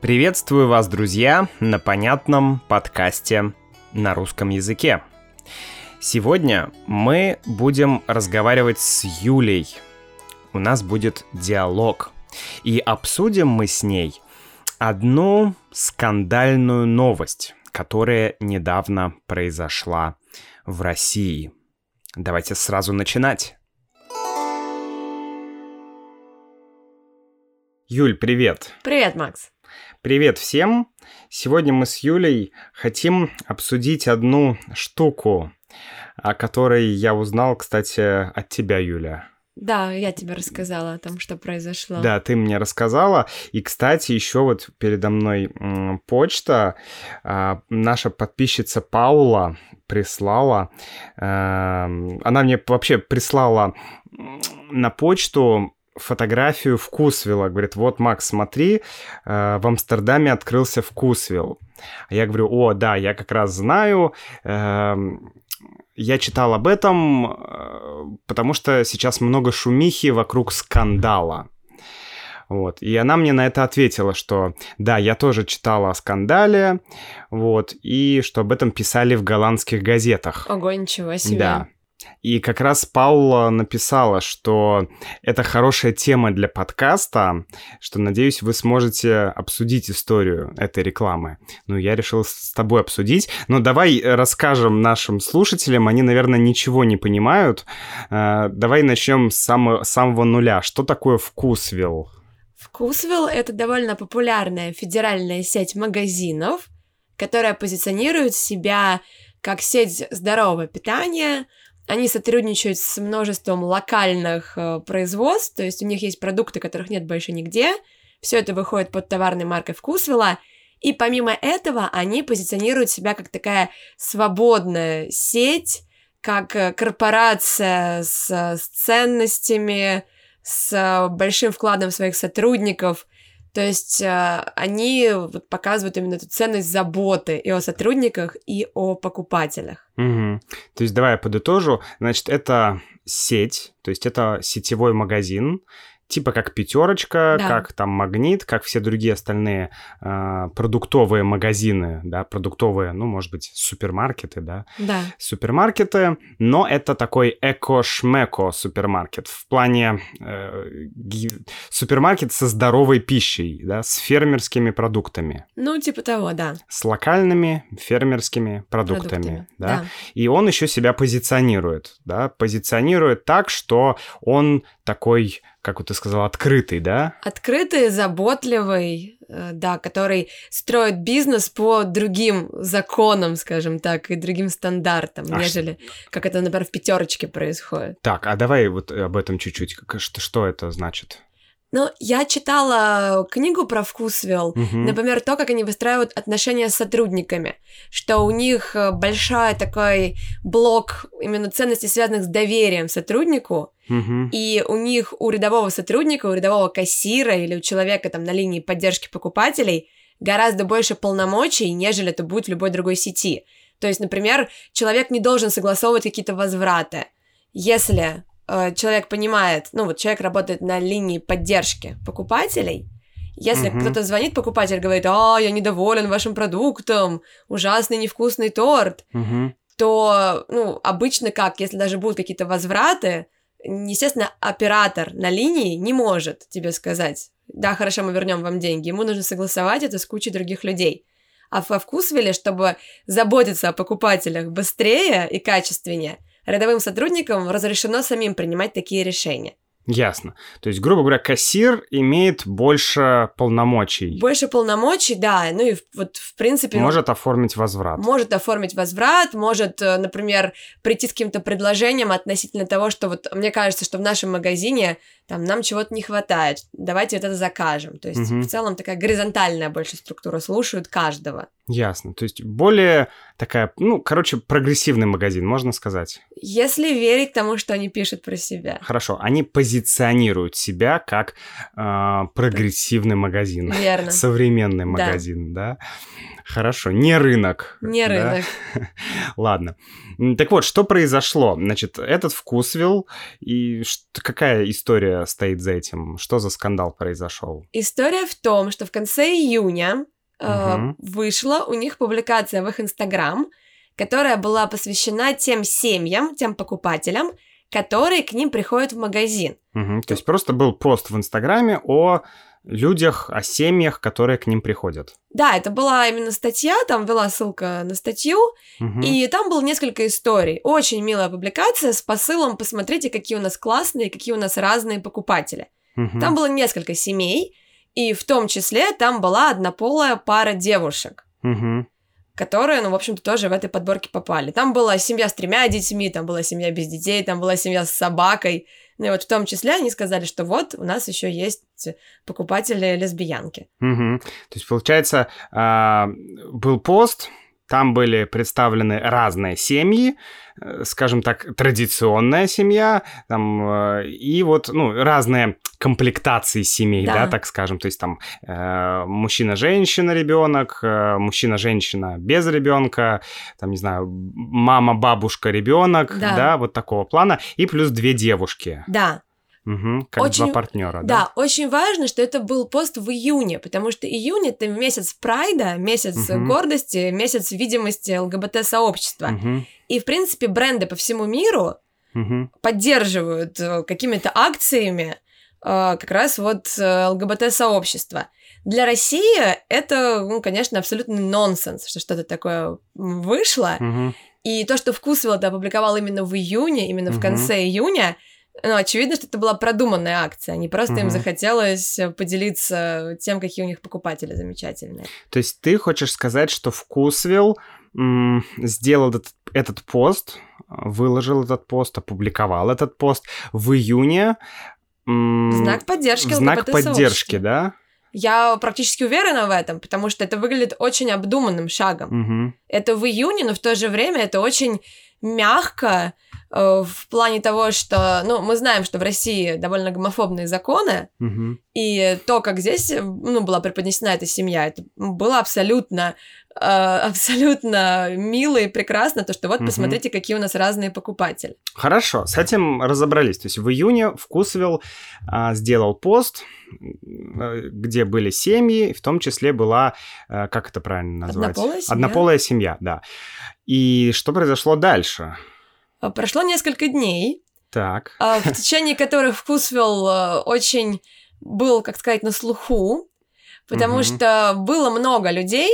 Приветствую вас, друзья, на понятном подкасте на русском языке. Сегодня мы будем разговаривать с Юлей. У нас будет диалог. И обсудим мы с ней одну скандальную новость, которая недавно произошла в России. Давайте сразу начинать. Юль, привет. Привет, Макс. Привет всем! Сегодня мы с Юлей хотим обсудить одну штуку, о которой я узнал, кстати, от тебя, Юля. Да, я тебе рассказала о том, что произошло. Да, ты мне рассказала. И, кстати, еще вот передо мной почта. А, наша подписчица Паула прислала. А, она мне вообще прислала на почту фотографию Вкусвилла. Говорит, вот, Макс, смотри, э, в Амстердаме открылся Вкусвилл. А я говорю, о, да, я как раз знаю, эм, я читал об этом, э, потому что сейчас много шумихи вокруг скандала. Вот. И она мне на это ответила, что да, я тоже читала о скандале, вот, и что об этом писали в голландских газетах. Ого, ничего себе. Да. И как раз Паула написала, что это хорошая тема для подкаста, что, надеюсь, вы сможете обсудить историю этой рекламы. Ну, я решил с тобой обсудить. Но давай расскажем нашим слушателям, они, наверное, ничего не понимают. Э, давай начнем с самого, самого нуля. Что такое Вкусвилл? Вкусвилл — это довольно популярная федеральная сеть магазинов, которая позиционирует себя как сеть здорового питания — они сотрудничают с множеством локальных э, производств, то есть у них есть продукты, которых нет больше нигде. Все это выходит под товарной маркой Вкусвилла. И помимо этого они позиционируют себя как такая свободная сеть, как э, корпорация с, с ценностями, с большим вкладом своих сотрудников. То есть э, они вот показывают именно эту ценность заботы и о сотрудниках, и о покупателях. Угу. То есть давай я подытожу. Значит, это сеть, то есть это сетевой магазин, типа как пятерочка, да. как там магнит, как все другие остальные э, продуктовые магазины, да, продуктовые, ну, может быть, супермаркеты, да, да. супермаркеты, но это такой эко-шмеко супермаркет в плане э, супермаркет со здоровой пищей, да, с фермерскими продуктами. Ну, типа того, да. С локальными фермерскими продуктами, продуктами да? да. И он еще себя позиционирует, да, позиционирует так, что он такой как вот ты сказала, открытый, да? Открытый, заботливый, э, да, который строит бизнес по другим законам, скажем так, и другим стандартам, а нежели что? как это, например, в пятерочке происходит. Так, а давай вот об этом чуть-чуть. Что, что это значит? Ну, я читала книгу про вкусвилл, угу. например, то, как они выстраивают отношения с сотрудниками, что у них э, большой такой блок именно ценностей, связанных с доверием сотруднику, угу. и у них, у рядового сотрудника, у рядового кассира или у человека там на линии поддержки покупателей гораздо больше полномочий, нежели это будет в любой другой сети. То есть, например, человек не должен согласовывать какие-то возвраты. Если э, человек понимает, ну вот человек работает на линии поддержки покупателей, если uh-huh. кто-то звонит, покупатель говорит, а, я недоволен вашим продуктом, ужасный невкусный торт, uh-huh. то, ну, обычно как, если даже будут какие-то возвраты, естественно, оператор на линии не может тебе сказать, да, хорошо, мы вернем вам деньги. Ему нужно согласовать это с кучей других людей. А во Вкусвилле, чтобы заботиться о покупателях быстрее и качественнее, рядовым сотрудникам разрешено самим принимать такие решения. Ясно. То есть, грубо говоря, кассир имеет больше полномочий. Больше полномочий, да. Ну и вот, в принципе... Может оформить возврат. Может оформить возврат, может, э, например, прийти с каким-то предложением относительно того, что вот мне кажется, что в нашем магазине там нам чего-то не хватает, давайте вот это закажем. То есть, угу. в целом, такая горизонтальная больше структура, слушают каждого. Ясно. То есть более такая, ну, короче, прогрессивный магазин, можно сказать. Если верить тому, что они пишут про себя. Хорошо. Они позиционируют себя как э, прогрессивный магазин. Верно. Современный магазин, да. да? Хорошо, не рынок. Не да? рынок. Ладно. Так вот, что произошло? Значит, этот вкусвилл, и какая история стоит за этим? Что за скандал произошел? История в том, что в конце июня э, Мгм. вышла у них публикация в их Инстаграм, которая была посвящена тем семьям, тем покупателям, которые к ним приходят в магазин. Мгм. То есть просто был пост в Инстаграме о людях, о семьях, которые к ним приходят. Да, это была именно статья, там была ссылка на статью, Мгм. и там было несколько историй. Очень милая публикация с посылом «Посмотрите, какие у нас классные, какие у нас разные покупатели». Мгм. Там было несколько семей, и в том числе там была однополая пара девушек. Мгм. которые, ну, в общем-то, тоже в этой подборке попали. Там была семья с тремя детьми, там была семья без детей, там была семья с собакой. Ну и вот в том числе они сказали, что вот у нас еще есть покупатели лесбиянки. Мгм. То есть, получается, а, был пост, там были представлены разные семьи, э, скажем так, традиционная семья, там, э, и вот, ну, разные комплектации семей, да, Да. так скажем, то есть там э, мужчина-женщина, ребенок, э, мужчина-женщина без ребенка, там, не знаю, мама, бабушка, ребенок, Да. да, вот такого плана, и плюс две девушки, Да, Мгм, как Очень- два партнера, да, да? очень важно, что это был пост в июне, потому что июнь это месяц прайда, месяц Мгм. гордости, месяц видимости ЛГБТ-сообщества. Мгм, И, в принципе, бренды по всему миру мгм. поддерживают э, какими-то акциями э, как раз вот э, ЛГБТ-сообщество. Для России это, ну, конечно, абсолютный нонсенс, что что-то такое вышло. Мгм. И то, что Вкусвилл это опубликовал именно в июне, именно в Мгм. конце июня, ну, очевидно, что это была продуманная акция. Не просто им Мгм. захотелось поделиться тем, какие у них покупатели замечательные. То есть ты хочешь сказать, что Вкусвилл м, сделал этот, этот пост, выложил этот пост, опубликовал этот пост в июне. В знак поддержки в знак поддержки, да? Я практически уверена в этом, потому что это выглядит очень обдуманным шагом. Мгм. Это в июне, но в то же время это очень мягко э, в плане того, что, ну, мы знаем, что в России довольно гомофобные законы, Мгм. и то, как здесь, ну, была преподнесена эта семья, это было абсолютно, абсолютно мило и прекрасно, то, что вот, Мгм. посмотрите, какие у нас разные покупатели. Хорошо, с этим разобрались. То есть в июне Вкусвилл а, сделал пост, э, где были семьи, в том числе была, э, как это правильно назвать? Однополая семья. Однополая семья, да. И что произошло дальше? А, Прошло несколько дней, Так. а, в течение которых Вкусвилл э, очень был, как сказать, на слуху, потому Мгм. что было много людей,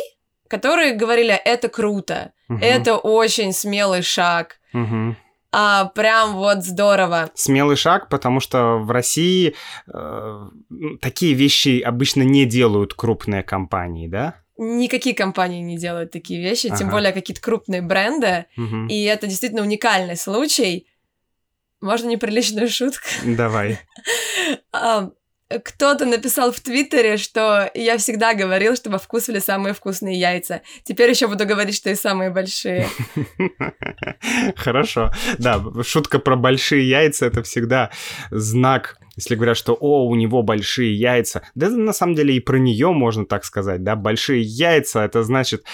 которые говорили, это круто, Мгм. это очень смелый шаг, Мгм. а, прям вот здорово. Смелый шаг, потому что в России э, м, такие вещи обычно не делают крупные компании, да? Никакие компании не делают такие вещи, тем Ага. более какие-то крупные бренды, Мгм. и это действительно уникальный случай. Можно неприличную шутку? Давай. Кто-то написал в Твиттере, что я всегда говорил, что во Вкусвилле самые вкусные яйца. Теперь еще буду говорить, что и самые большие. Хорошо. Да, шутка про большие яйца это всегда знак, если говорят, что о, у него большие яйца. Да на самом деле и про нее можно так сказать, да, большие яйца это значит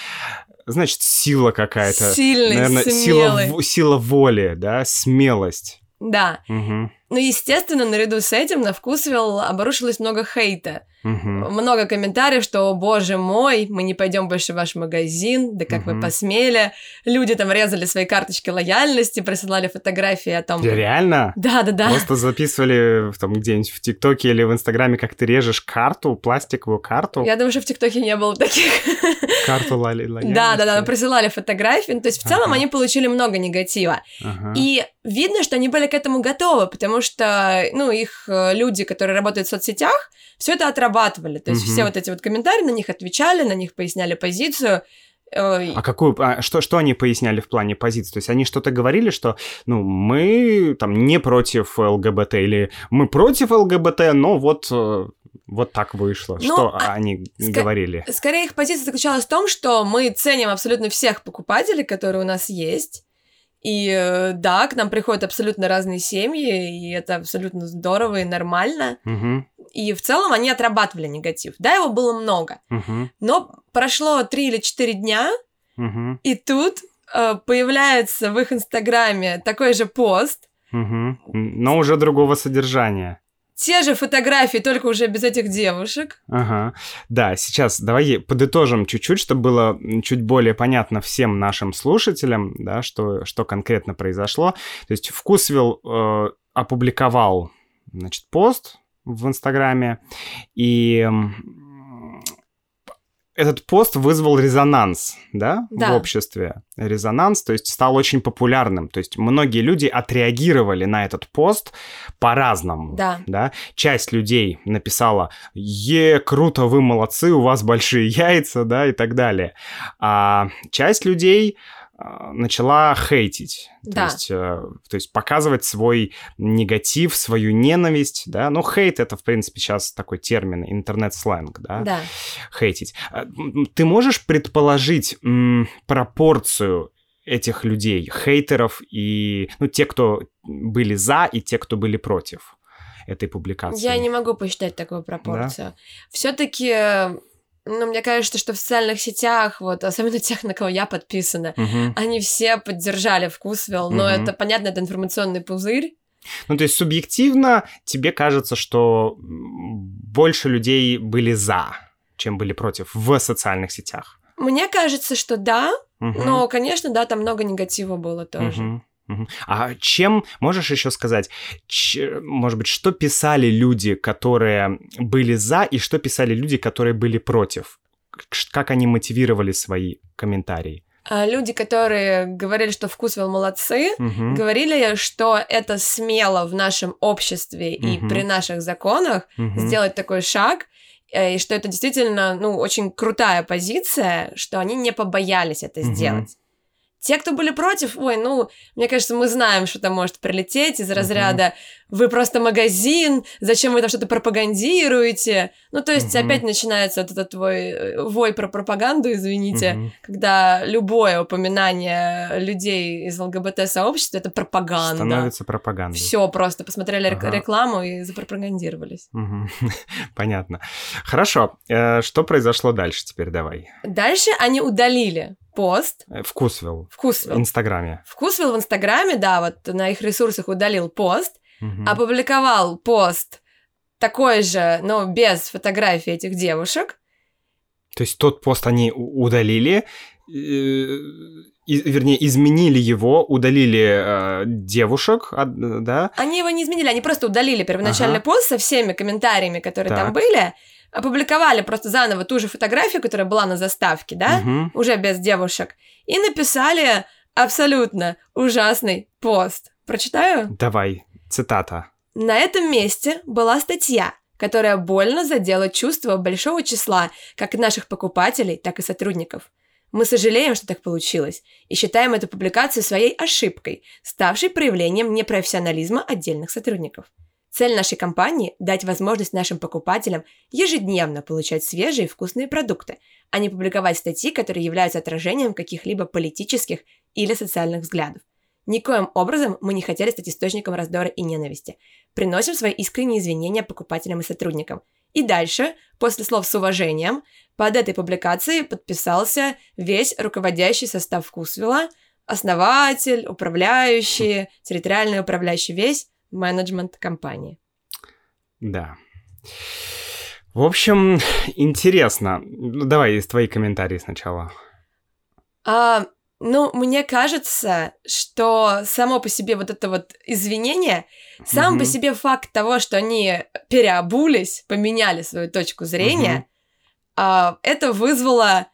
значит сила какая-то. Сильный, Наверное, сила, смелый. в- сила воли, да, смелость. Да. Мгм, Ну, естественно, наряду с этим на Вкусвилл обрушилось много хейта. мгм. Много комментариев, что, «О, боже мой, мы не пойдем больше в ваш магазин, да как вы Мгм. посмели. Люди там резали свои карточки лояльности, присылали фотографии о том... как- Реально? Да-да-да. Просто записывали там где-нибудь в ТикТоке или в Инстаграме, как ты режешь карту, пластиковую карту, Я думаю, что в ТикТоке не было таких. карту лали- лояльности. Да, да, да, присылали фотографии. Ну, то есть в целом Ага. они получили много негатива. Ага. И видно, что они были к этому готовы, потому что, ну, их э, люди, которые работают в соцсетях, все это отрабатывали. То есть Мгм. все вот эти вот комментарии на них отвечали, на них поясняли позицию. А какую, а что, что они поясняли в плане позиции? То есть они что-то говорили, что, ну, мы там не против ЛГБТ, или мы против ЛГБТ, но вот, э, вот так вышло. Ну, что а- они ска- говорили? Скорее, их позиция заключалась в том, что мы ценим абсолютно всех покупателей, которые у нас есть, И э, да, к нам приходят абсолютно разные семьи, и это абсолютно здорово и нормально. Мгм. И в целом они отрабатывали негатив. Да, его было много. Мгм. Но прошло три или четыре дня, Мгм. и тут э, появляется в их инстаграме такой же пост, Мгм. Но уже другого содержания. Те же фотографии, только уже без этих девушек. Ага. Да, сейчас давай подытожим чуть-чуть, чтобы было чуть более понятно всем нашим слушателям, да, что, что конкретно произошло. То есть Вкусвилл э, опубликовал, значит, пост в Инстаграме, и этот пост вызвал резонанс, да, Да. в обществе. Резонанс, то есть стал очень популярным. То есть многие люди отреагировали на этот пост по-разному. Да. да. Часть людей написала «Е, круто, вы молодцы, у вас большие яйца», да, и так далее. А часть людей начала хейтить, то, Да. есть, э, то есть показывать свой негатив, свою ненависть, да, ну хейт это в принципе сейчас такой термин, интернет-сленг, да, Да. хейтить. А, Ты можешь предположить м, пропорцию этих людей, хейтеров и, ну, те, кто были за, и те, кто были против этой публикации? Я не могу посчитать такую пропорцию. Все-таки, ну, мне кажется, что в социальных сетях, вот, особенно тех, на кого я подписана, Мгм. они все поддержали Вкусвилл, но Мгм. это, понятно, это информационный пузырь. Ну, то есть субъективно тебе кажется, что больше людей были за, чем были против в социальных сетях. Мне кажется, что да, Мгм. но, конечно, да, там много негатива было тоже. Мгм. А чем, можешь еще сказать, ч- может быть, что писали люди, которые были за, и что писали люди, которые были против? Как они мотивировали свои комментарии? А люди, которые говорили, что Вкусвилл молодцы, Мгм, говорили, что это смело в нашем обществе и Мгм. при наших законах мгм, сделать такой шаг, э, и что это действительно, ну, очень крутая позиция, что они не побоялись это Мгм. сделать. Те, кто были против, ой, ну, мне кажется, мы знаем, что там может прилететь из разряда «Вы просто магазин, зачем вы там что-то пропагандируете?» Ну, то есть Мгм. опять начинается вот этот твой э, вой про пропаганду, извините, мгм. когда любое упоминание людей из ЛГБТ-сообщества — это пропаганда. Становится пропагандой. Все просто посмотрели Ага. рекламу и запропагандировались. Мгм. Понятно. Хорошо. Э, Что произошло дальше теперь? Давай. Дальше они удалили пост Э, Вкусвилл. В Вкусвилл. Инстаграме. Вкусвилл в Инстаграме, да, вот на их ресурсах удалил пост, Мгм. опубликовал пост такой же, но без фотографий этих девушек. То есть тот пост они удалили, э, и- вернее, изменили его, удалили э, девушек, да? Они его не изменили, они просто удалили первоначальный Ага. пост со всеми комментариями, которые там Так. были, опубликовали просто заново ту же фотографию, которая была на заставке, да, Мгм. уже без девушек, и написали абсолютно ужасный пост. Прочитаю? Давай, цитата. На этом месте была статья, которая больно задела чувства большого числа как наших покупателей, так и сотрудников. Мы сожалеем, что так получилось, и считаем эту публикацию своей ошибкой, ставшей проявлением непрофессионализма отдельных сотрудников. Цель нашей компании – дать возможность нашим покупателям ежедневно получать свежие и вкусные продукты, а не публиковать статьи, которые являются отражением каких-либо политических или социальных взглядов. Никоим образом мы не хотели стать источником раздора и ненависти. Приносим свои искренние извинения покупателям и сотрудникам. И дальше, после слов с уважением, под этой публикацией подписался весь руководящий состав Вкусвилла, основатель, управляющий, территориальный управляющий, весь менеджмент компании. Да. В общем, интересно. Ну, давай твои комментарии сначала. А, ну, мне кажется, что само по себе вот это вот извинение, сам по Мгм. себе факт того, что они переобулись, поменяли свою точку зрения, Мгм. а, это вызвало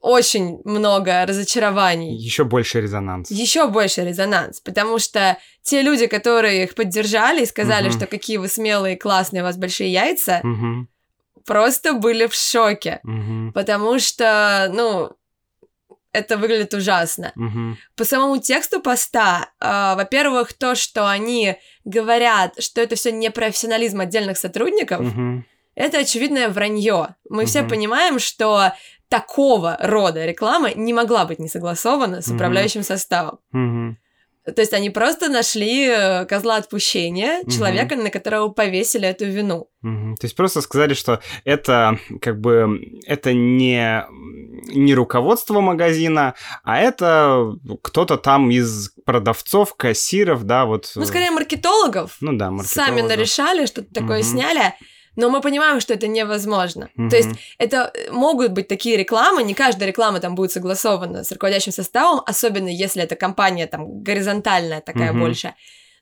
очень много разочарований. Еще больше резонанс. Еще больше резонанс, потому что те люди, которые их поддержали и сказали, Мгм. что какие вы смелые, классные, у вас большие яйца, Мгм. просто были в шоке, Мгм. потому что, ну, это выглядит ужасно. Мгм. По самому тексту поста, а, во-первых, то, что они говорят, что это все не профессионализм отдельных сотрудников, Мгм. это очевидное вранье. Мы все Мгм. понимаем, что такого рода реклама не могла быть не согласована с управляющим составом. Мгм. То есть они просто нашли э, козла отпущения, Мгм. человека, на которого повесили эту вину. Мгм. То есть просто сказали, что это как бы это не, не руководство магазина, а это кто-то там из продавцов, кассиров, да, вот. Ну, скорее, маркетологов Ну да, сами маркетологов. нарешали, что-то такое Мгм. сняли, но мы понимаем, что это невозможно. Мгм. То есть это э, могут быть такие рекламы, не каждая реклама там будет согласована с руководящим составом, особенно если эта компания там горизонтальная такая Мгм. больше.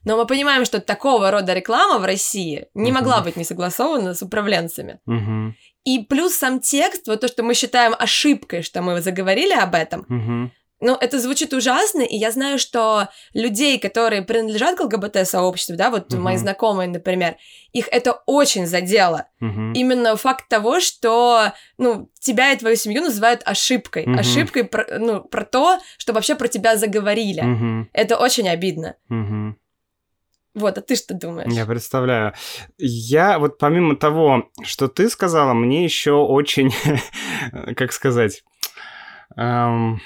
Но мы понимаем, что такого рода реклама в России не Мгм. могла быть не согласована с управленцами. Мгм. И плюс сам текст, вот то, что мы считаем ошибкой, что мы заговорили об этом, Мгм. Ну, это звучит ужасно, и я знаю, что людей, которые принадлежат к ЛГБТ-сообществу, да, вот Мгм. мои знакомые, например, их это очень задело. Мгм. Именно факт того, что, ну, тебя и твою семью называют ошибкой. Мгм. Ошибкой, про, ну, про то, что вообще про тебя заговорили. Мгм. Это очень обидно. Мгм. Вот, а ты что думаешь? Я представляю. Я вот помимо того, что ты сказала, мне еще очень, как сказать, эм,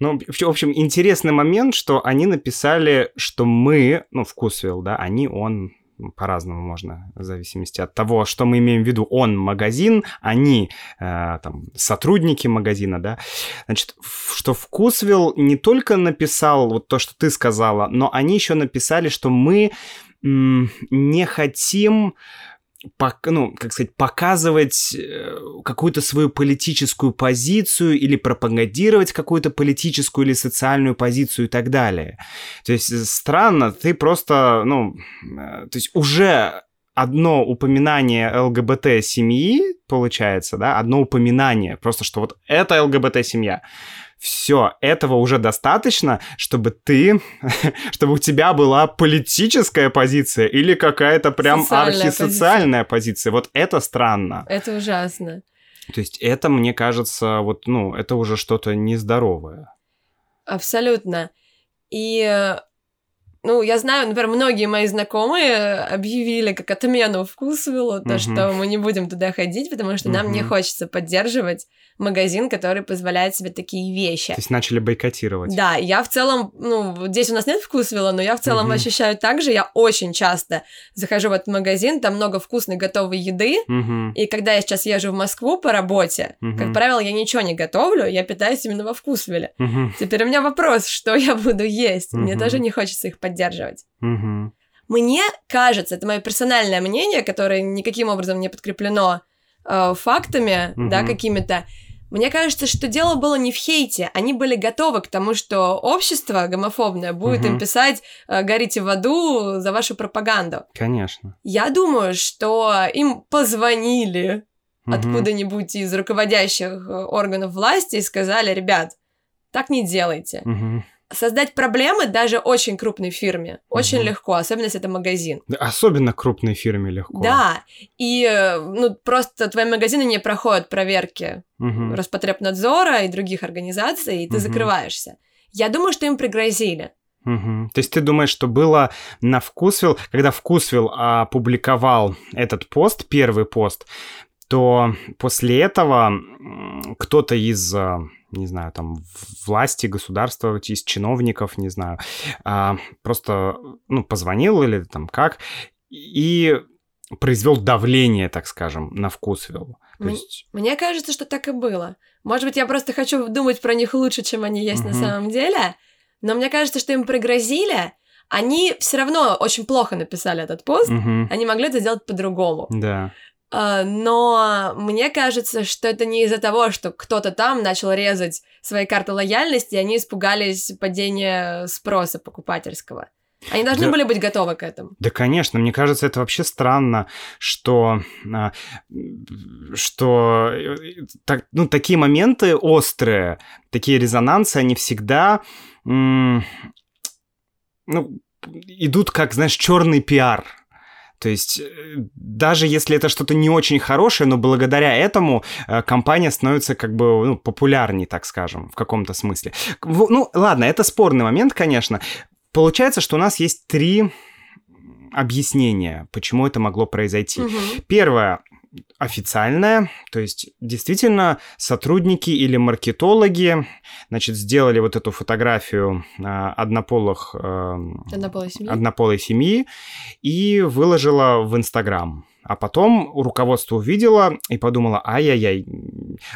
ну, в общем, интересный момент, что они написали, что мы, ну, вкусвилл, да, они, он, по-разному можно, в зависимости от того, что мы имеем в виду. Он магазин, они э, там сотрудники магазина, да. Значит, что вкусвилл не только написал вот то, что ты сказала, но они еще написали, что мы м, не хотим пок- ну, как сказать, показывать э, какую-то свою политическую позицию или пропагандировать какую-то политическую или социальную позицию и так далее. То есть э, странно, ты просто, ну, э, то есть уже одно упоминание ЛГБТ-семьи, получается, да, одно упоминание, просто что вот это ЛГБТ-семья. Все, этого уже достаточно, чтобы ты, чтобы у тебя была политическая позиция или какая-то прям Социальная архисоциальная позиция. Вот это странно. Это ужасно. То есть это, мне кажется, вот, ну, это уже что-то нездоровое. Абсолютно. И, э, ну, я знаю, например, многие мои знакомые объявили как отмену вкусвиллу, то, Мгм. что мы не будем туда ходить, потому что нам не хочется поддерживать магазин, который позволяет себе такие вещи. То есть начали бойкотировать. Да, я в целом, ну, здесь у нас нет вкусвилла, но я в целом Мгм. ощущаю так же, я очень часто захожу в этот магазин, там много вкусной готовой еды, Мгм. и когда я сейчас езжу в Москву по работе, Мгм. как правило, я ничего не готовлю, я питаюсь именно во вкусвилле. Мгм. Теперь у меня вопрос, что я буду есть? Мне Мгм. тоже не хочется их поддерживать. Мгм. Мне кажется, это мое персональное мнение, которое никаким образом не подкреплено э, фактами, да, Мгм. какими-то. Мне кажется, что дело было не в хейте. Они были готовы к тому, что общество гомофобное будет им Мгм. писать э, «горите в аду» за вашу пропаганду. Конечно. Я думаю, что им позвонили Мгм. откуда-нибудь из руководящих э, органов власти и сказали, ребят, так не делайте. Мгм. Создать проблемы даже очень крупной фирме очень легко, особенно если это магазин. Да, Особенно крупной фирме легко. Да, и э, ну, просто твои магазины не проходят проверки Мгм. Роспотребнадзора и других организаций, и ты Мгм. закрываешься. Я думаю, что им пригрозили. Мгм. То есть ты думаешь, что было на Вкусвилл, когда Вкусвилл опубликовал этот пост, первый пост, то после этого кто-то из, а, не знаю, там, власти, государства, из чиновников, не знаю, а, просто, ну, позвонил или там как, и произвел давление, так скажем, на Вкусвилл. То М- есть... Мне кажется, что так и было. Может быть, я просто хочу думать про них лучше, чем они есть на Мгм. самом деле, но мне кажется, что им пригрозили. Они все равно очень плохо написали этот пост. Мгм. Они могли это сделать по-другому. Да. А, Но мне кажется, что это не из-за того, что кто-то там начал резать свои карты лояльности, и они испугались падения спроса покупательского. Они должны Да. были быть готовы к этому. Да, конечно, мне кажется, это вообще странно, что, а, что э, так, ну, такие моменты острые, такие резонансы, они всегда ну, идут как, знаешь, черный пиар. То есть э, даже если это что-то не очень хорошее, но благодаря этому э, компания становится как бы ну, популярней, так скажем, в каком-то смысле. Ну, ладно, это спорный момент, конечно. Получается, что у нас есть три объяснения, почему это могло произойти. Мгм. Первое, официальная, то есть действительно сотрудники или маркетологи, значит, сделали вот эту фотографию э, однополых, э, однополой, семьи. однополой семьи и выложила в Инстаграм. А потом руководство увидело и подумало, ай-яй-яй,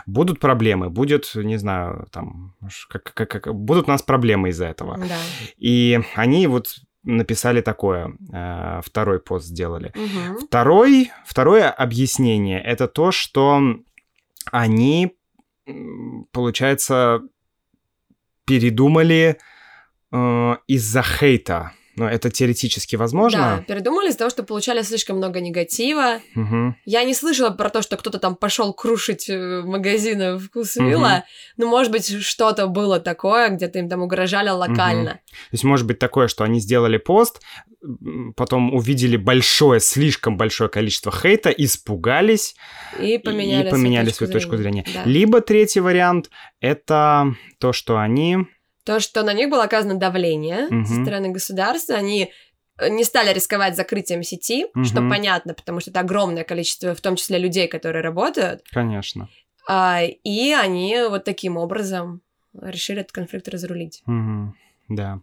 будут проблемы, будет, не знаю, там, как, как, как, будут у нас проблемы из-за этого. Да. И они вот написали такое, э, второй пост сделали. Мгм. Второй, второе объяснение это то, что они, получается, передумали э, из-за хейта. Но это теоретически возможно. Да, передумали из-за того, что получали слишком много негатива. Мгм. Я не слышала про то, что кто-то там пошел крушить э, магазины вкусвилла. Ну, может быть, что-то было такое, где-то им там угрожали локально. То есть может быть такое, что они сделали пост, потом увидели большое, слишком большое количество хейта, испугались И поменяли, и поменяли свою точку зрения. Либо третий вариант это то, что они То, что на них было оказано давление со Мгм. стороны государства, они э, не стали рисковать закрытием сети, Мгм. что понятно, потому что это огромное количество, в том числе людей, которые работают, Конечно. а, и они вот таким образом решили этот конфликт разрулить. Мгм. Да.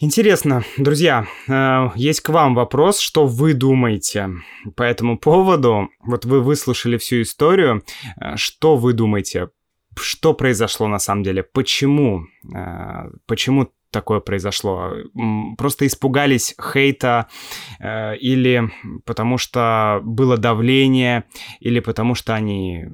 Интересно, друзья, э, есть к вам вопрос, что вы думаете по этому поводу? Вот вы выслушали всю историю, э, что вы думаете? Что произошло на самом деле? Почему? э, Почему такое произошло? Просто испугались хейта э, или потому что было давление, или потому что они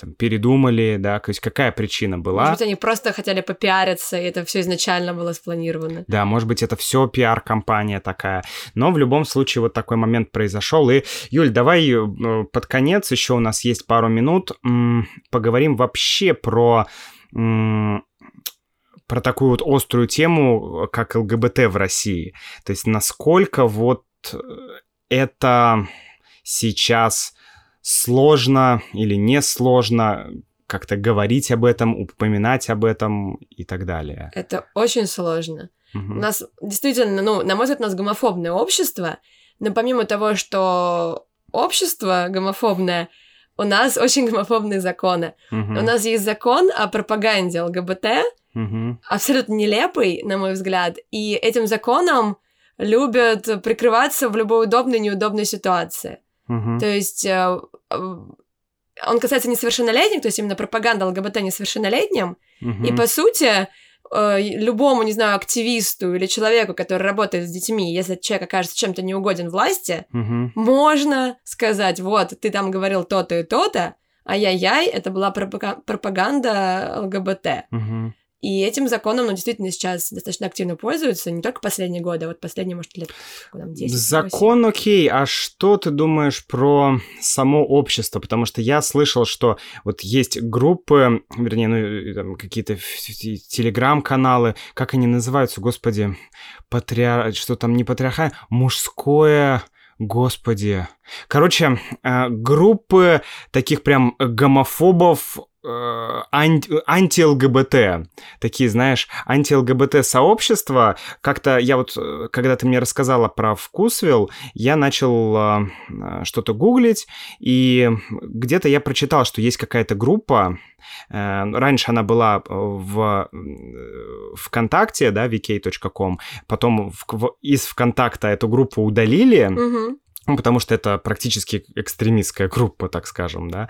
там, передумали, да, то есть какая причина была? Может быть, они просто хотели попиариться, и это все изначально было спланировано. Да, может быть, это все пиар-компания такая. Но в любом случае вот такой момент произошел. И, Юль, давай э, под конец, еще у нас есть пару минут, поговорим вообще про про такую вот острую тему, как ЛГБТ в России. То есть насколько вот э, это сейчас сложно или несложно как-то говорить об этом, упоминать об этом и так далее. Это очень сложно. Мгм. У нас действительно, ну, на мой взгляд, у нас гомофобное общество, но помимо того, что общество гомофобное, у нас очень гомофобные законы. Мгм. У нас есть закон о пропаганде ЛГБТ, Мгм. абсолютно нелепый, на мой взгляд, и этим законом любят прикрываться в любой удобной и неудобной ситуации. Мгм. То есть э, он касается несовершеннолетних, то есть именно пропаганда ЛГБТ несовершеннолетним, Мгм. и по сути э, любому, не знаю, активисту или человеку, который работает с детьми, если человек окажется чем-то неугоден власти, Мгм. можно сказать, вот, ты там говорил то-то и то-то, ай-яй-яй, это была пропага- пропаганда ЛГБТ. Мгм. И этим законом, ну, действительно, сейчас достаточно активно пользуются, не только последние годы, а вот последние, может, лет там, 10. Закон окей, а что ты думаешь про само общество? Потому что я слышал, что вот есть группы, вернее, ну, какие-то телеграм-каналы, как они называются, господи, патриар... что там не патриарха, мужское... Господи. Короче, э, группы таких прям гомофобов, анти- анти-ЛГБТ. Такие, знаешь, анти-ЛГБТ-сообщества. Как-то я вот, э, когда ты мне рассказала про Вкусвилл, я начал э, э, что-то гуглить, и где-то я прочитал, что есть какая-то группа, э, раньше она была в э, ВКонтакте, да, vk.com, потом в- в- из ВКонтакта эту группу удалили, Мгм. Ну, потому что это практически экстремистская группа, так скажем, да.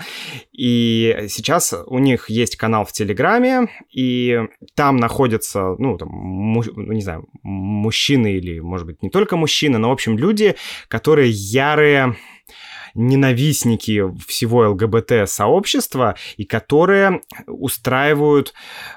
И сейчас у них есть канал в Телеграме, и там находятся, ну, там, му- ну, не знаю, мужчины или, может быть, не только мужчины, но, в общем, люди, которые ярые ненавистники всего ЛГБТ-сообщества и которые устраивают,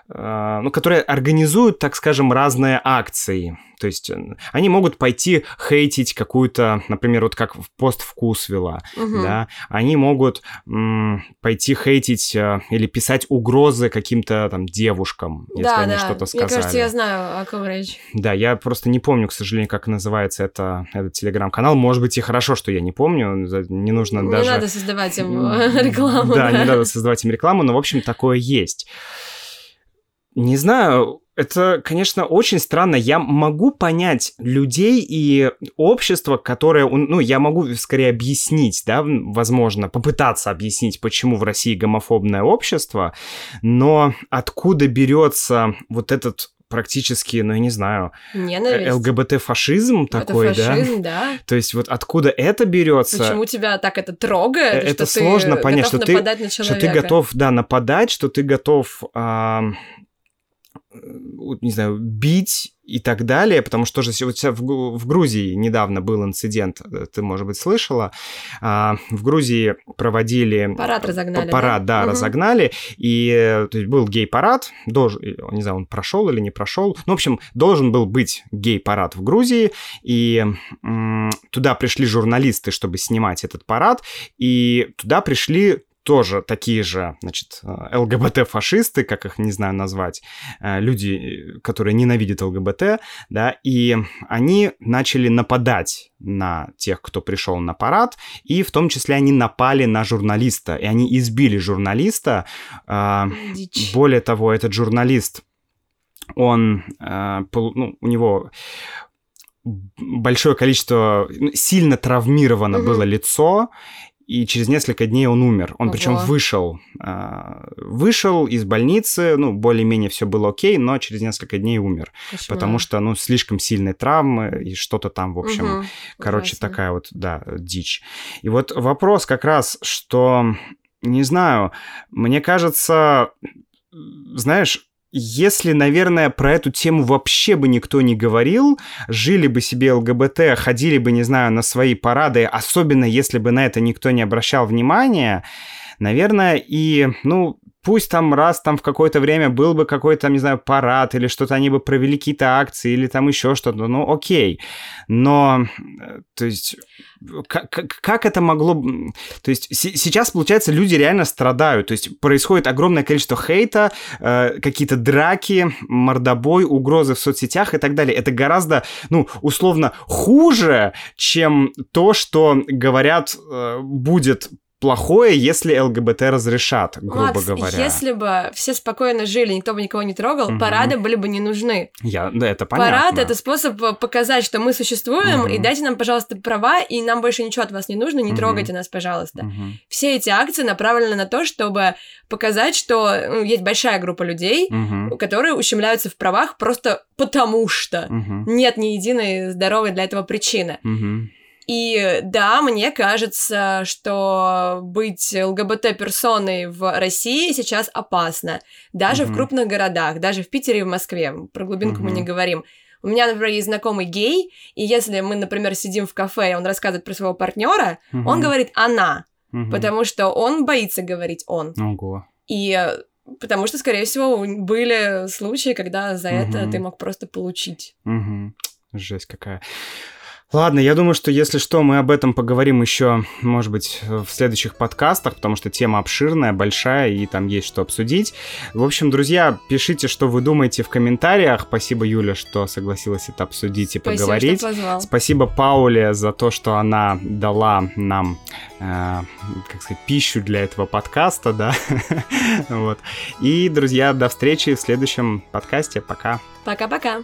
э, ну, которые организуют, так скажем, разные акции. То есть э, они могут пойти хейтить какую-то, например, вот как в пост Вкусвилла, Мгм. да, они могут м, пойти хейтить э, или писать угрозы каким-то там девушкам, если да, они да. что-то сказали. Мне кажется, я знаю, о ком речь. Да, я просто не помню, к сожалению, как называется это, этот телеграм-канал. Может быть, и хорошо, что я не помню, не нужно Не даже... надо создавать им рекламу. Да, не надо создавать им рекламу, но, в общем, такое есть. Не знаю, это, конечно, очень странно. Я могу понять людей и общество, которое, ну, я могу скорее объяснить, да, возможно, попытаться объяснить, почему в России гомофобное общество, но откуда берется вот этот практически, ну, я не знаю, Ненависть. ЛГБТ-фашизм такой, это фашизм, да? да? То есть вот откуда это берется? Почему тебя так это трогает? Это что сложно ты понять, что ты, что ты готов, да, нападать, что ты готов, а, не знаю, бить и так далее, потому что же вот в, Грузии недавно был инцидент, э, ты, может быть, слышала, а, в Грузии проводили... Парад разогнали, Парад, да, да угу. разогнали, и то есть был гей-парад, должен, не знаю, он прошел или не прошел, ну, в общем, должен был быть гей-парад в Грузии, и туда пришли журналисты, чтобы снимать этот парад, и туда пришли тоже такие же, значит, э, ЛГБТ-фашисты, как их, не знаю, назвать, э, люди, которые ненавидят ЛГБТ, да, и они начали нападать на тех, кто пришел на парад, и в том числе они напали на журналиста, и они избили журналиста. Э, Дичь. Более того, этот журналист, он, ну, у него большое количество, ну, сильно травмировано угу. было лицо, и через несколько дней он умер. Он Ого. причем вышел, э, вышел из больницы, ну, более-менее все было окей, но через несколько дней умер. Кошмар. Потому что, ну, слишком сильные травмы и что-то там, в общем, Угу. короче, Ужасно. такая вот, да, дичь. И вот вопрос как раз, что, не знаю, мне кажется, знаешь, если, наверное, про эту тему вообще бы никто не говорил, жили бы себе ЛГБТ, ходили бы, не знаю, на свои парады, особенно если бы на это никто не обращал внимания, наверное, и, ну, пусть там раз там в какое-то время был бы какой-то, не знаю, парад или что-то, они бы провели какие-то акции или там еще что-то, ну окей. Но, то есть, как, как это могло... То есть сейчас, получается, люди реально страдают. То есть происходит огромное количество хейта, э, какие-то драки, мордобой, угрозы в соцсетях и так далее. Это гораздо, ну, условно, хуже, чем то, что говорят э, будет плохое, если ЛГБТ разрешат, грубо Макс, говоря. если бы все спокойно жили, никто бы никого не трогал, Мгм. парады были бы не нужны. Я, да, это понятно. Парад это способ э, показать, что мы существуем, Мгм. и дайте нам, пожалуйста, права, и нам больше ничего от вас не нужно, не Мгм. трогайте нас, пожалуйста. Мгм. Все эти акции направлены на то, чтобы показать, что ну, есть большая группа людей, Мгм. которые ущемляются в правах просто потому что. Мгм. Нет ни единой здоровой для этого причины. Мгм. И да, мне кажется, что быть ЛГБТ-персоной в России сейчас опасно. Даже Мгм. в крупных городах, даже в Питере и в Москве. Про глубинку мы Мгм. не говорим. У меня, например, есть знакомый гей, и если мы, например, сидим в кафе, и он рассказывает про своего партнера, он Мгм. говорит «она», Мгм. потому что он боится говорить «он». Ого. И потому что, скорее всего, были случаи, когда за это Мгм. ты мог просто получить. Мгм. Жесть какая. Ладно, я думаю, что если что, мы об этом поговорим еще, может быть, в следующих подкастах, потому что тема обширная, большая, и там есть что обсудить. В общем, друзья, пишите, что вы думаете в комментариях. Спасибо, Юля, что согласилась это обсудить и Спасибо, поговорить. что позвал. Спасибо Пауле за то, что она дала нам, э, как сказать, пищу для этого подкаста, да. вот. И, друзья, до встречи в следующем подкасте. Пока. Пока-пока.